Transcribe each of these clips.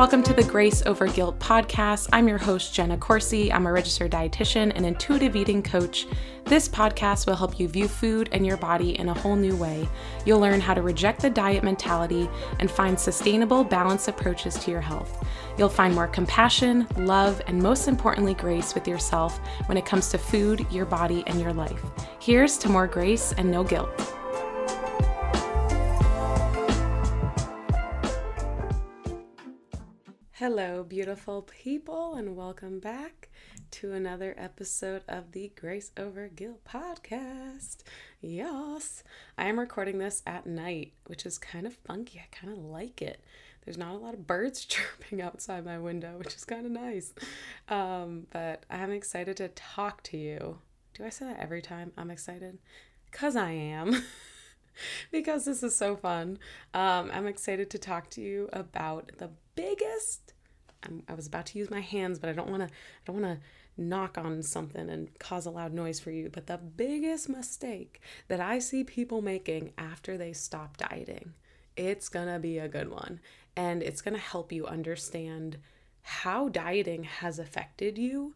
welcome to the Grace Over Guilt podcast. I'm your host, Jenna Corsi. I'm a registered dietitian and intuitive eating coach. This podcast will help you view food and your body in a whole new way. You'll learn how to reject the diet mentality and find sustainable, balanced approaches to your health. You'll find more compassion, love, and most importantly, grace with yourself when it comes to food, your body, and your life. Here's to more grace and no guilt. Hello, beautiful people, and welcome back to another episode of the Grace Over Guilt podcast. Yes, I am recording this at night, which is kind of funky. I kind of like it. There's not a lot of birds chirping outside my window, which is kind of nice. Um, but I'm excited to talk to you. Do I say that every time I'm excited? Because I am. because this is so fun. Um, I'm excited to talk to you about the biggest. I'm, i was about to use my hands, but I don't want to. I don't want to knock on something and cause a loud noise for you. But the biggest mistake that I see people making after they stop dieting, it's gonna be a good one, and it's gonna help you understand how dieting has affected you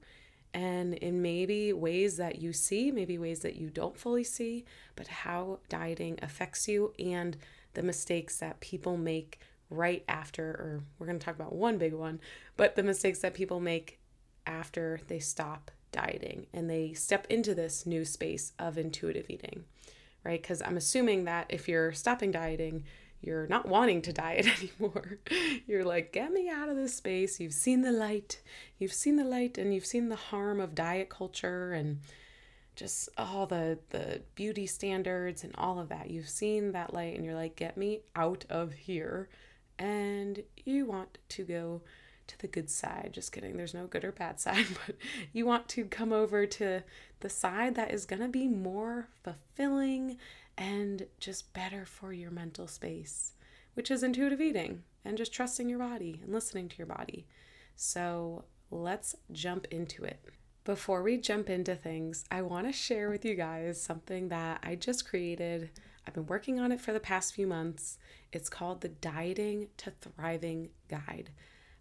and in maybe ways that you see, maybe ways that you don't fully see, but how dieting affects you and the mistakes that people make right after, or we're going to talk about one big one, but the mistakes that people make after they stop dieting and they step into this new space of intuitive eating, right? Because I'm assuming that if you're stopping dieting, you're not wanting to diet anymore. you're like, get me out of this space. You've seen the light. You've seen the light and you've seen the harm of diet culture and just all the the beauty standards and all of that. You've seen that light and you're like, get me out of here and you want to go to the good side. Just kidding, there's no good or bad side, but you want to come over to the side that is going to be more fulfilling and just better for your mental space, which is intuitive eating and just trusting your body and listening to your body. So let's jump into it. Before we jump into things, I want to share with you guys something that I just created I've been working on it for the past few months. It's called the Dieting to Thriving Guide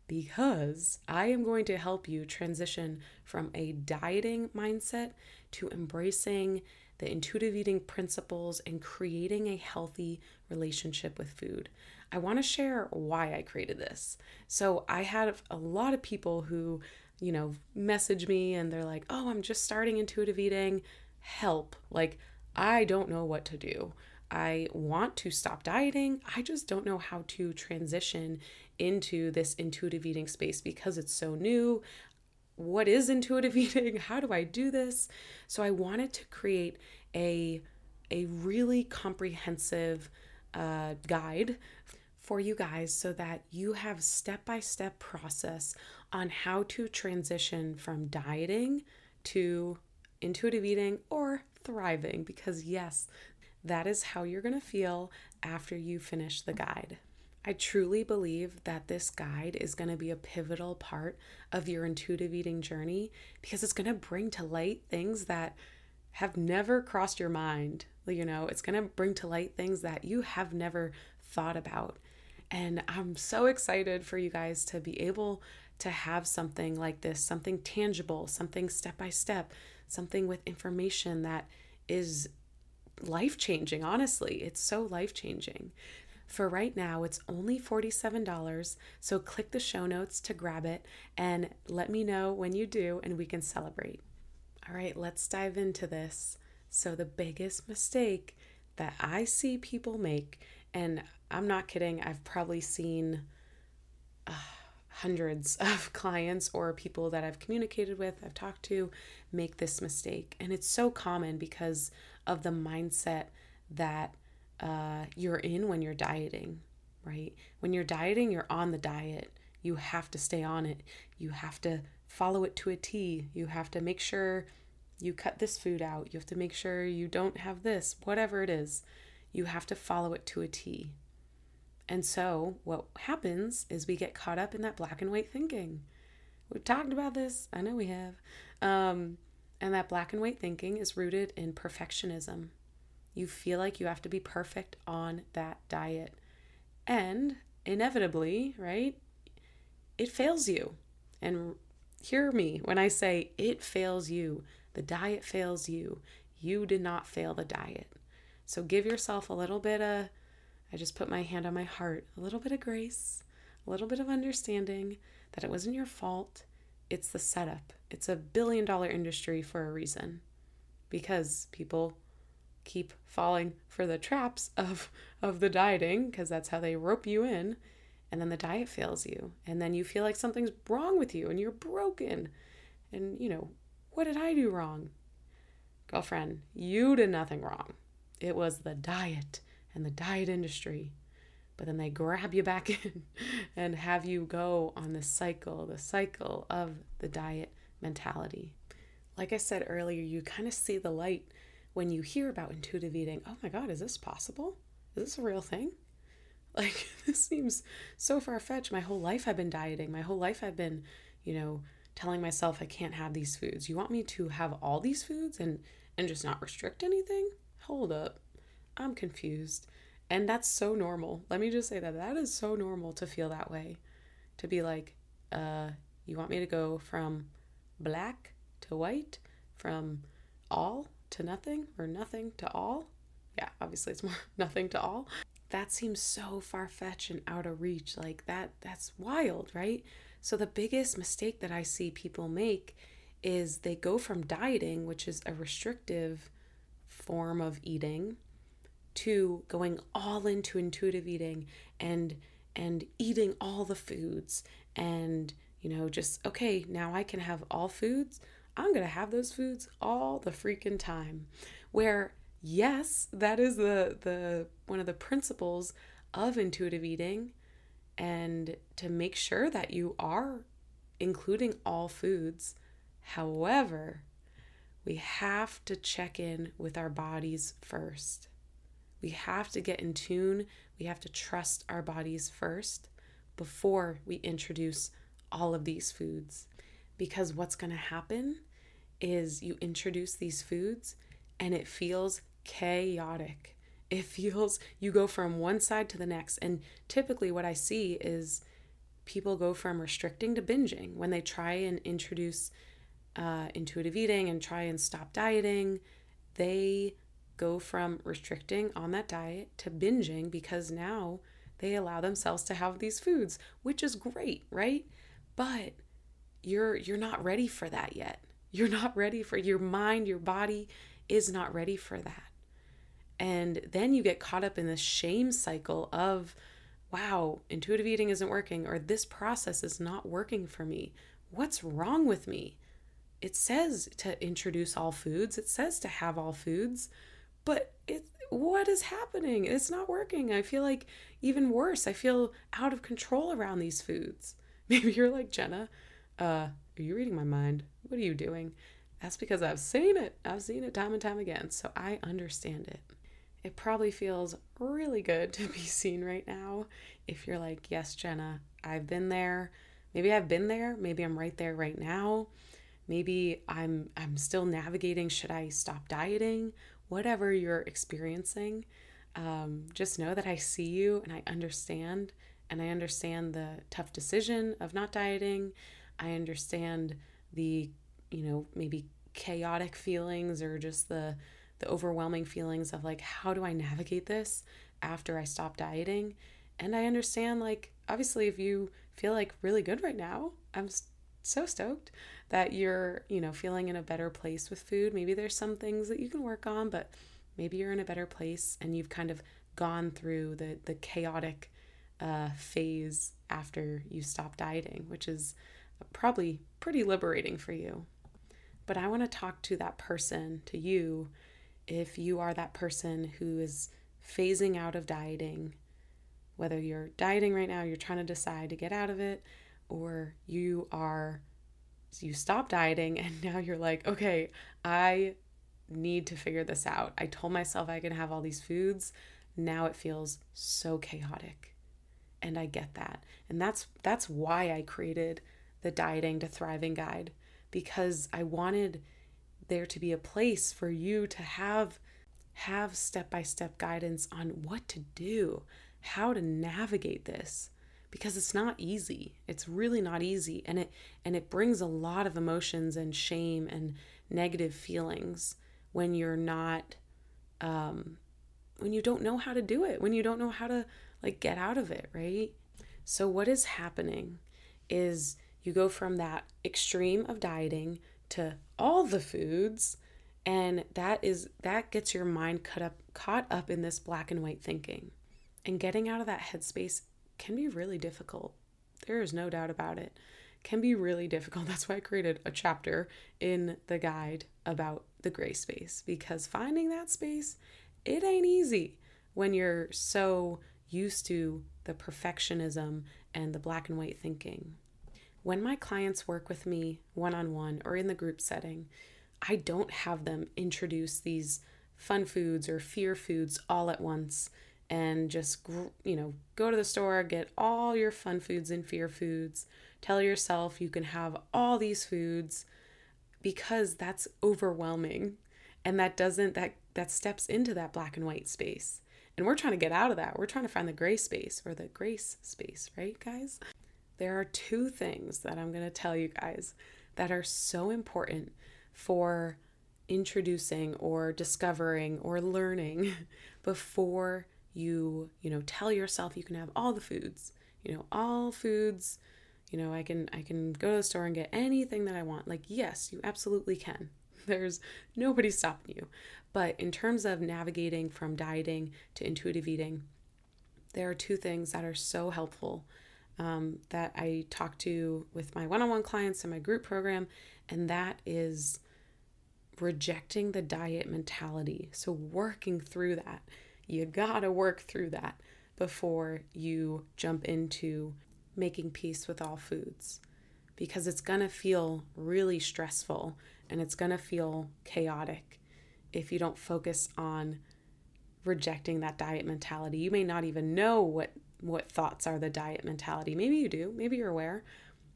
because I am going to help you transition from a dieting mindset to embracing the intuitive eating principles and creating a healthy relationship with food. I want to share why I created this. So, I had a lot of people who, you know, message me and they're like, "Oh, I'm just starting intuitive eating. Help. Like, I don't know what to do." I want to stop dieting. I just don't know how to transition into this intuitive eating space because it's so new. What is intuitive eating? How do I do this? So I wanted to create a a really comprehensive uh, guide for you guys so that you have step-by-step process on how to transition from dieting to intuitive eating or thriving because yes that is how you're going to feel after you finish the guide. I truly believe that this guide is going to be a pivotal part of your intuitive eating journey because it's going to bring to light things that have never crossed your mind. You know, it's going to bring to light things that you have never thought about. And I'm so excited for you guys to be able to have something like this, something tangible, something step by step, something with information that is life changing, honestly. It's so life changing. For right now, it's only $47, so click the show notes to grab it and let me know when you do and we can celebrate. All right, let's dive into this. So, the biggest mistake that I see people make, and I'm not kidding, I've probably seen uh, hundreds of clients or people that I've communicated with, I've talked to, make this mistake. And it's so common because of the mindset that uh, you're in when you're dieting, right? When you're dieting, you're on the diet. You have to stay on it. You have to follow it to a T. You have to make sure you cut this food out. You have to make sure you don't have this, whatever it is. You have to follow it to a T. And so, what happens is we get caught up in that black and white thinking. We've talked about this. I know we have. Um, and that black and white thinking is rooted in perfectionism. You feel like you have to be perfect on that diet. And inevitably, right? it fails you. And hear me when I say it fails you. The diet fails you. You did not fail the diet. So give yourself a little bit of, I just put my hand on my heart, a little bit of grace, a little bit of understanding that it wasn't your fault. It's the setup. It's a billion dollar industry for a reason. Because people keep falling for the traps of of the dieting because that's how they rope you in and then the diet fails you and then you feel like something's wrong with you and you're broken and you know what did i do wrong? Girlfriend you did nothing wrong. It was the diet and the diet industry but then they grab you back in and have you go on the cycle the cycle of the diet mentality like i said earlier you kind of see the light when you hear about intuitive eating oh my god is this possible is this a real thing like, this seems so far fetched. My whole life I've been dieting. My whole life I've been, you know, telling myself I can't have these foods. You want me to have all these foods and and just not restrict anything? Hold up. I'm confused. And that's so normal. Let me just say that that is so normal to feel that way. To be like, uh, you want me to go from black to white, from all to nothing, or nothing to all? Yeah, obviously it's more nothing to all that seems so far fetched and out of reach. Like that, that's wild, right? So, the biggest mistake that I see people make is they go from dieting, which is a restrictive form of eating, to going all into intuitive eating and and eating all the foods and you know just okay now i can have all foods i'm going to have those foods all the freaking time where yes, that is the the one of the principles of intuitive eating and to make sure that you are including all foods. However, we have to check in with our bodies first. We have to get in tune. We have to trust our bodies first before we introduce all of these foods. Because what's going to happen is you introduce these foods and it feels chaotic. It feels you go from one side to the next. And typically, what I see is people go from restricting to binging when they try and introduce uh, intuitive eating and try and stop dieting. They go from restricting on that diet to binging because now they allow themselves to have these foods, which is great, right? But you're you're not ready for that yet. You're not ready for your mind, your body is not ready for that. And then you get caught up in this shame cycle of, wow, intuitive eating isn't working, or this process is not working for me. What's wrong with me? It says to introduce all foods, it says to have all foods, but it what is happening? It's not working. I feel like even worse. I feel out of control around these foods. Maybe you're like, Jenna, uh, are you reading my mind? What are you doing? That's because I've seen it. I've seen it time and time again. So I understand it it probably feels really good to be seen right now. If you're like, yes, Jenna, I've been there. Maybe I've been there. Maybe I'm right there right now. Maybe I'm I'm still navigating. Should I stop dieting? Whatever you're experiencing, um, just know that I see you and I understand. And I understand the tough decision of not dieting. I understand the, you know, maybe chaotic feelings or just the the overwhelming feelings of like, how do I navigate this after I stop dieting? And I understand, like, obviously, if you feel like really good right now, I'm so stoked that you're, you know, feeling in a better place with food. Maybe there's some things that you can work on, but maybe you're in a better place and you've kind of gone through the the chaotic uh, phase after you stop dieting, which is probably pretty liberating for you. But I want to talk to that person, to you, if you are that person who is phasing out of dieting, whether you're dieting right now, you're trying to decide to get out of it, or you are you stop dieting and now you're like, okay, I need to figure this out. I told myself I can have all these foods. Now it feels so chaotic. And I get that. And that's that's why I created the dieting to thriving guide because I wanted there to be a place for you to have have step-by-step guidance on what to do, how to navigate this because it's not easy. It's really not easy and it and it brings a lot of emotions and shame and negative feelings when you're not um when you don't know how to do it, when you don't know how to like get out of it, right? So what is happening is you go from that extreme of dieting to all the foods and that is that gets your mind cut up caught up in this black and white thinking and getting out of that headspace can be really difficult. There is no doubt about it. Can be really difficult. That's why I created a chapter in the guide about the gray space because finding that space, it ain't easy when you're so used to the perfectionism and the black and white thinking. When my clients work with me one on one or in the group setting, I don't have them introduce these fun foods or fear foods all at once and just you know go to the store get all your fun foods and fear foods. Tell yourself you can have all these foods because that's overwhelming and that doesn't that that steps into that black and white space. And we're trying to get out of that. We're trying to find the gray space or the grace space right guys? There are two things that i'm going to tell you guys that are so important for introducing or discovering or learning before you you know tell yourself you can have all the foods you know all foods you know i can i can go to the store and get anything that i want. Like yes you absolutely can. There's nobody stopping you. But in terms of navigating from dieting to intuitive eating there are two things that are so helpful um, that i talk to with my one-on-one clients and my group program and that is rejecting the diet mentality. So working through that you gotta work through that before you jump into making peace with all foods because it's gonna feel really stressful and it's gonna feel chaotic if you don't focus on rejecting that diet mentality. You may not even know what what thoughts are the diet mentality. Maybe you do, maybe you're aware,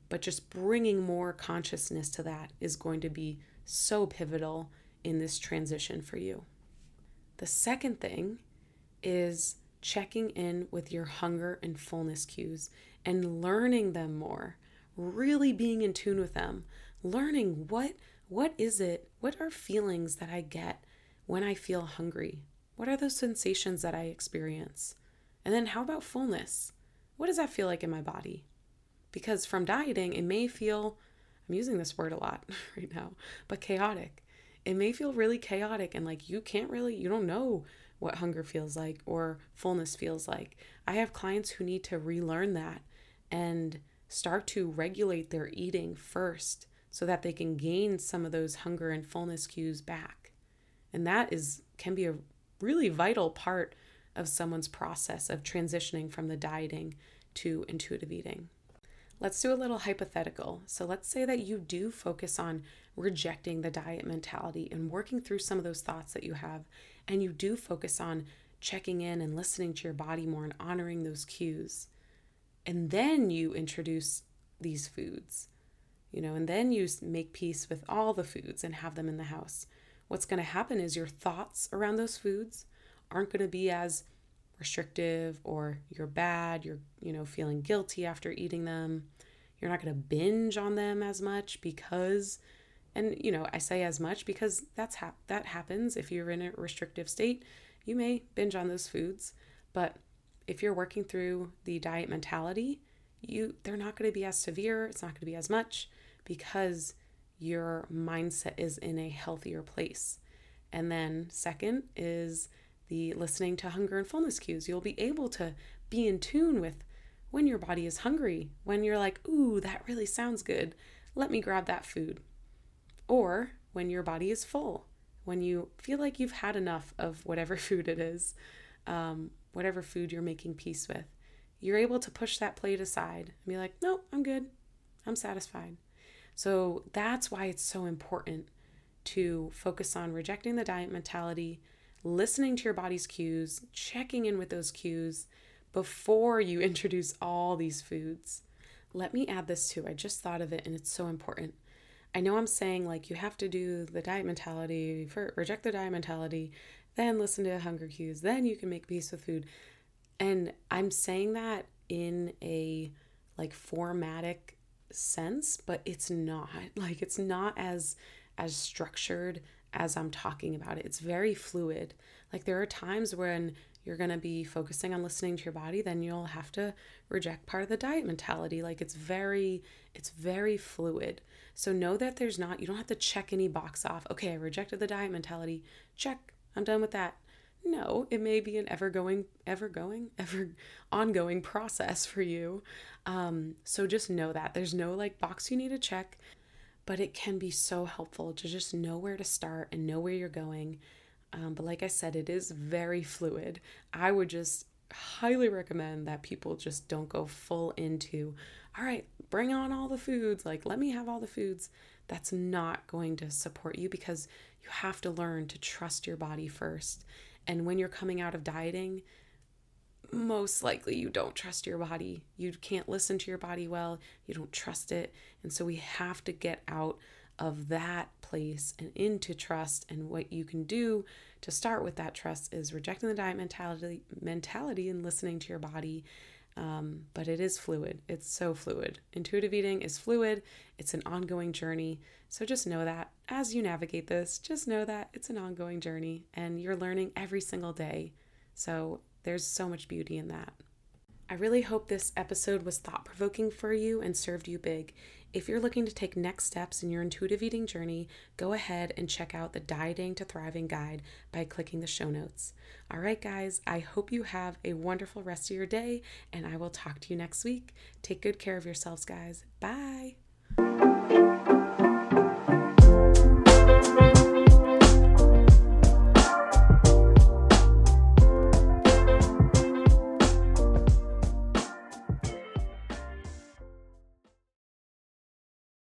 but just bringing more consciousness to that is going to be so pivotal in this transition for you. The second thing is checking in with your hunger and fullness cues and learning them more, really being in tune with them, learning what what is it? What are feelings that I get when I feel hungry? What are those sensations that I experience? And then how about fullness? What does that feel like in my body? Because from dieting, it may feel I'm using this word a lot right now, but chaotic. It may feel really chaotic and like you can't really, you don't know what hunger feels like or fullness feels like. I have clients who need to relearn that and start to regulate their eating first so that they can gain some of those hunger and fullness cues back. And that is can be a really vital part of someone's process of transitioning from the dieting to intuitive eating. Let's do a little hypothetical. So let's say that you do focus on rejecting the diet mentality and working through some of those thoughts that you have and you do focus on checking in and listening to your body more and honoring those cues. And then you introduce these foods, you know, and then you make peace with all the foods and have them in the house. What's going to happen is your thoughts around those foods aren't going to be as restrictive or you're bad, you're, you know, feeling guilty after eating them. You're not going to binge on them as much because and you know i say as much because that's that happens. If you're in a restrictive state you may binge on those foods. But if you're working through the diet mentality you they're not going to be as severe. It's not going to be as much because your mindset is in a healthier place. And then second is the listening to hunger and fullness cues. You'll be able to be in tune with when your body is hungry when you're like ooh that really sounds good. Let me grab that food or when your body is full, when you feel like you've had enough of whatever food it is, um, whatever food you're making peace with, you're able to push that plate aside and be like, no, I'm good. I'm satisfied. So that's why it's so important to focus on rejecting the diet mentality, listening to your body's cues, checking in with those cues before you introduce all these foods. Let me add this too. I just thought of it and it's so important. I know I'm saying like you have to do the diet mentality, reject the diet mentality, then listen to hunger cues, then you can make peace with food. And I'm saying that in a like formatic sense, but it's not. Like it's not as as structured as I'm talking about it. It's very fluid. Like there are times when you're going to be focusing on listening to your body, then you'll have to reject part of the diet mentality. Like it's very it's very fluid. So know that there's not you don't have to check any box off. Okay, I rejected the diet mentality. Check. I'm done with that. No, it may be an ever going, ever going, ever ongoing process for you. Um, so just know that there's no like box you need to check, but it can be so helpful to just know where to start and know where you're going. Um, but like I said, it is very fluid. I would just highly recommend that people just don't go full into, all right, bring on all the foods, like let me have all the foods. That's not going to support you because you have to learn to trust your body first and when you're coming out of dieting, most likely you don't trust your body. You can't listen to your body well. You don't trust it. And so we have to get out of that place and into trust. And what you can do to start with that trust is rejecting the diet mentality, mentality and listening to your body. Um, but it is fluid. It's so fluid. Intuitive eating is fluid. It's an ongoing journey. So just know that as you navigate this, just know that it's an ongoing journey and you're learning every single day. So there's so much beauty in that. I really hope this episode was thought provoking for you and served you big. If you're looking to take next steps in your intuitive eating journey, go ahead and check out the Dieting to Thriving guide by clicking the show notes. All right, guys, I hope you have a wonderful rest of your day, and I will talk to you next week. Take good care of yourselves, guys. Bye.